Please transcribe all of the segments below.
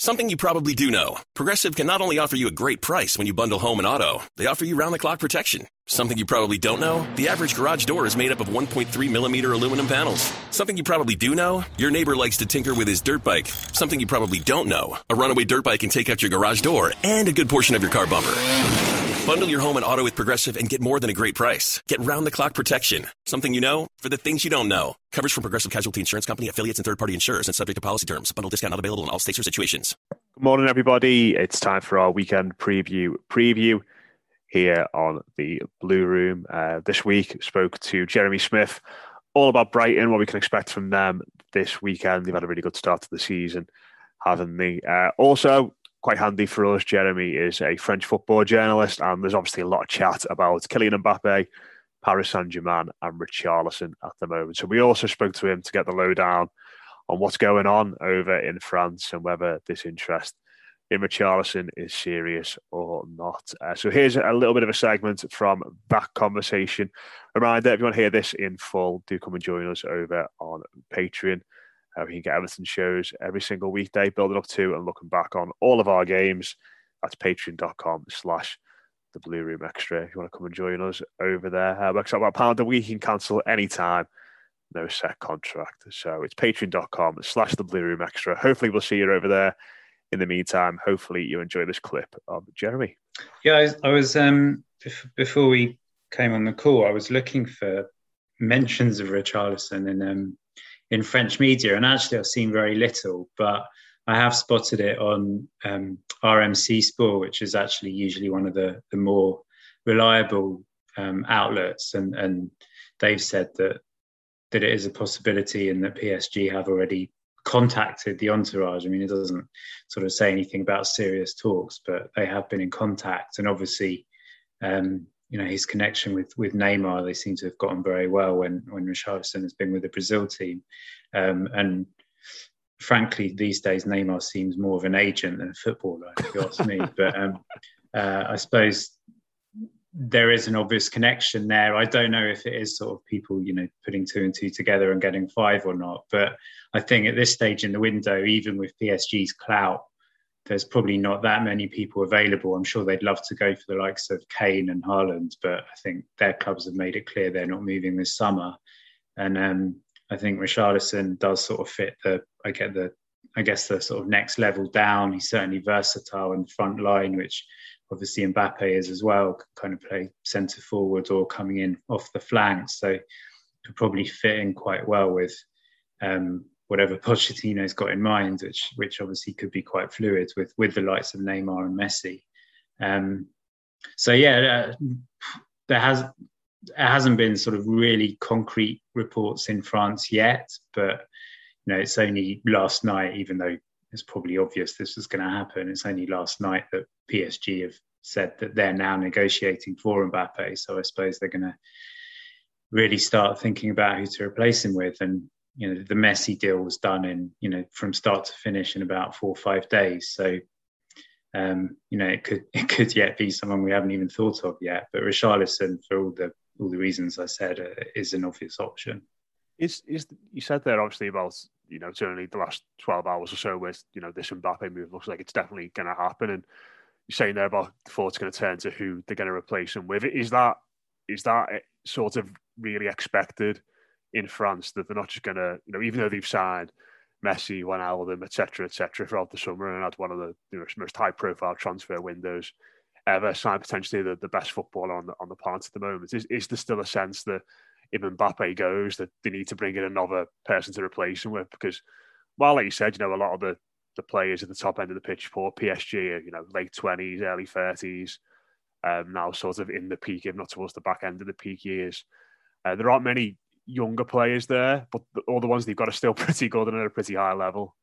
Something you probably do know Progressive can not only offer you a great price when you bundle home and auto, they offer you round the clock protection. Something you probably don't know the average garage door is made up of 1.3 millimeter aluminum panels. Something you probably do know your neighbor likes to tinker with his dirt bike. Something you probably don't know a runaway dirt bike can take out your garage door and a good portion of your car bumper. Bundle your home and auto with Progressive and get more than a great price. Get round the clock protection. Something you know for the things you don't know. Coverage from Progressive Casualty Insurance Company, affiliates, and third party insurers and subject to policy terms. Bundle discount not available in all states or situations. Good morning, everybody. It's time for our weekend preview. Preview here on the Blue Room. Uh, this week, spoke to Jeremy Smith all about Brighton, what we can expect from them this weekend. They've had a really good start to the season, haven't they? Uh, also, quite handy for us. Jeremy is a French football journalist, and there's obviously a lot of chat about Kylian Mbappe, Paris Saint Germain, and Richarlison at the moment. So we also spoke to him to get the lowdown on what's going on over in France and whether this interest in Richarlison is serious or not. Uh, so here's a little bit of a segment from that conversation. Reminder: if you want to hear this in full, do come and join us over on Patreon. Uh, we can get Everton shows every single weekday, building up to and looking back on all of our games. That's patreon.com slash the Blue Room Extra. If you want to come and join us over there, uh, works out about a pound a week. You can cancel anytime. No set contract. So it's patreon.com slash the Blue Room Extra. Hopefully, we'll see you over there. In the meantime, hopefully, you enjoy this clip of Jeremy. Yeah, I I was um, before we came on the call, I was looking for mentions of Richarlison in um, in French media, and actually I've seen very little, but I have spotted it on um, RMC Sport, which is actually usually one of the, the more reliable um, outlets, and, and they've said that that it is a possibility, and that PSG have already contacted the entourage. I mean, it doesn't sort of say anything about serious talks, but they have been in contact, and obviously, um, you know, his connection with with Neymar, they seem to have gotten very well when when Richarlison has been with the Brazil team, um, and frankly, these days Neymar seems more of an agent than a footballer, if you ask me. but um, uh, I suppose there is an obvious connection there. I don't know if it is sort of people, you know, putting two and two together and getting five or not. But I think at this stage in the window, even with PSG's clout, there's probably not that many people available. I'm sure they'd love to go for the likes of Kane and Haaland, but I think their clubs have made it clear they're not moving this summer. And um, I think Richarlison does sort of fit the, I get the, I guess the sort of next level down. He's certainly versatile in front line, which obviously Mbappe is as well, kind of play centre forward or coming in off the flanks. So could probably fit in quite well with um, whatever Pochettino's got in mind, which which obviously could be quite fluid with with the likes of Neymar and Messi. Um, so yeah, uh, there has there hasn't been sort of really concrete reports in France yet, but you know it's only last night, even though it's probably obvious this was going to happen. It's only last night that PSG have said that they're now negotiating for Mbappe. So I suppose they're going to really start thinking about who to replace him with. And you know, the Messi deal was done in you know from start to finish in about four or five days. So um, you know, it could it could yet be someone we haven't even thought of yet. But Richarlison, for all the all the reasons I said, uh, is an obvious option. Is is you said there obviously about you know certainly the last twelve hours or so where you know this Mbappe move looks like it's definitely going to happen, and you're saying there about the it's going to turn to who they're going to replace him with. Is that is that sort of really expected in France that they're not just going to you know even though they've signed Messi, Wijnaldum, etc., etc., throughout the summer, and had one of the you know, most high-profile transfer windows ever. Signed potentially the, the best footballer on the on the planet at the moment. Is, is there still a sense that if Mbappe goes, that they need to bring in another person to replace him with? Because, while like you said, you know, a lot of the the players at the top end of the pitch for PSG are, you know, late twenties, early thirties, um, now sort of in the peak, if not towards the back end of the peak years. Uh, there aren't many younger players there, but all the ones they've got are still pretty good and at a pretty high level.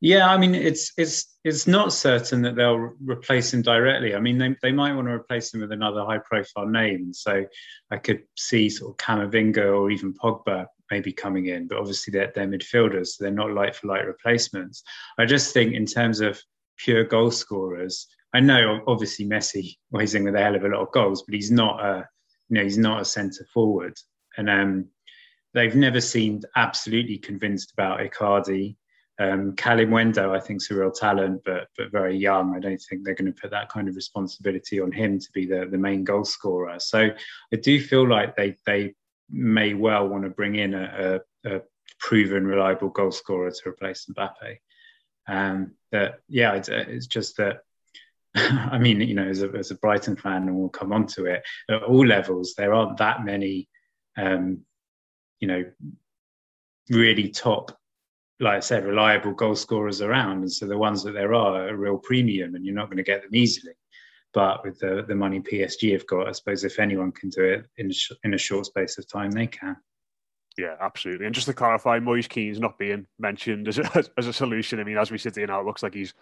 Yeah, I mean, it's it's it's not certain that they'll replace him directly. I mean, they, they might want to replace him with another high profile name. So I could see sort of Camavinga or even Pogba maybe coming in, but obviously they're, they're midfielders, so they're not light for light replacements. I just think in terms of pure goal scorers, I know obviously Messi weighs in with a hell of a lot of goals, but he's not a you know he's not a centre forward and um, they've never seemed absolutely convinced about Icardi. Um, I think, is a real talent, but but very young. I don't think they're going to put that kind of responsibility on him to be the, the main goal scorer. So I do feel like they they may well want to bring in a, a, a proven, reliable goal scorer to replace Mbappe. Um, that yeah, it's, it's just that. I mean, you know, as a, as a Brighton fan, and we'll come on to it at all levels, there aren't that many um, you know, really top, like I said, reliable goal scorers around. And so the ones that there are are a real premium and you're not going to get them easily. But with the, the money PSG have got, I suppose if anyone can do it in, sh- in a short space of time, they can. Yeah, absolutely. And just to clarify, Moise Kean's not being mentioned as a, as a solution. I mean, as we sit here now, it looks like he's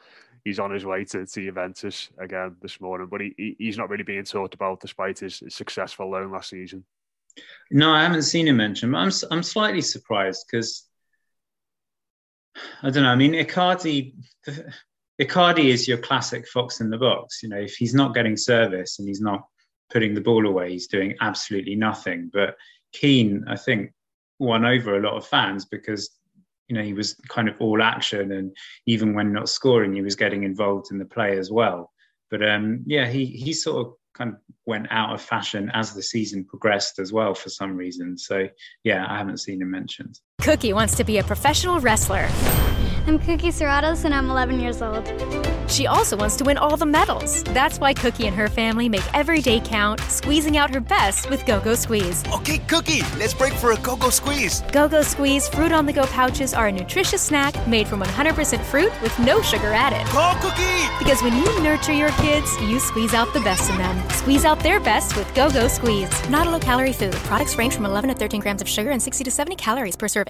he's on his way to, to Juventus again this morning, but he, he's not really being talked about despite his, his successful loan last season. No, I haven't seen him mentioned, I'm I'm slightly surprised because I don't know. I mean, Icardi, Icardi is your classic fox in the box. You know, if he's not getting service and he's not putting the ball away, he's doing absolutely nothing. But Kean, I think, won over a lot of fans because you know he was kind of all action, and even when not scoring, he was getting involved in the play as well. But um, yeah, he he sort of kind of went out of fashion as the season progressed as well for some reason. So yeah, I haven't seen him mentioned. Cookie wants to be a professional wrestler. I'm Cookie Serratos and I'm 11 years old. She also wants to win all the medals. That's why Cookie and her family make every day count, squeezing out her best with Go Go Squeeze. Okay, Cookie, let's break for a Go Go Squeeze. Go Go Squeeze fruit on the go pouches are a nutritious snack made from 100% fruit with no sugar added. Go Cookie! Because when you nurture your kids, you squeeze out the best in them. Squeeze out their best with Go Go Squeeze. Not a low calorie food. Products range from 11 to 13 grams of sugar and 60 to 70 calories per serving.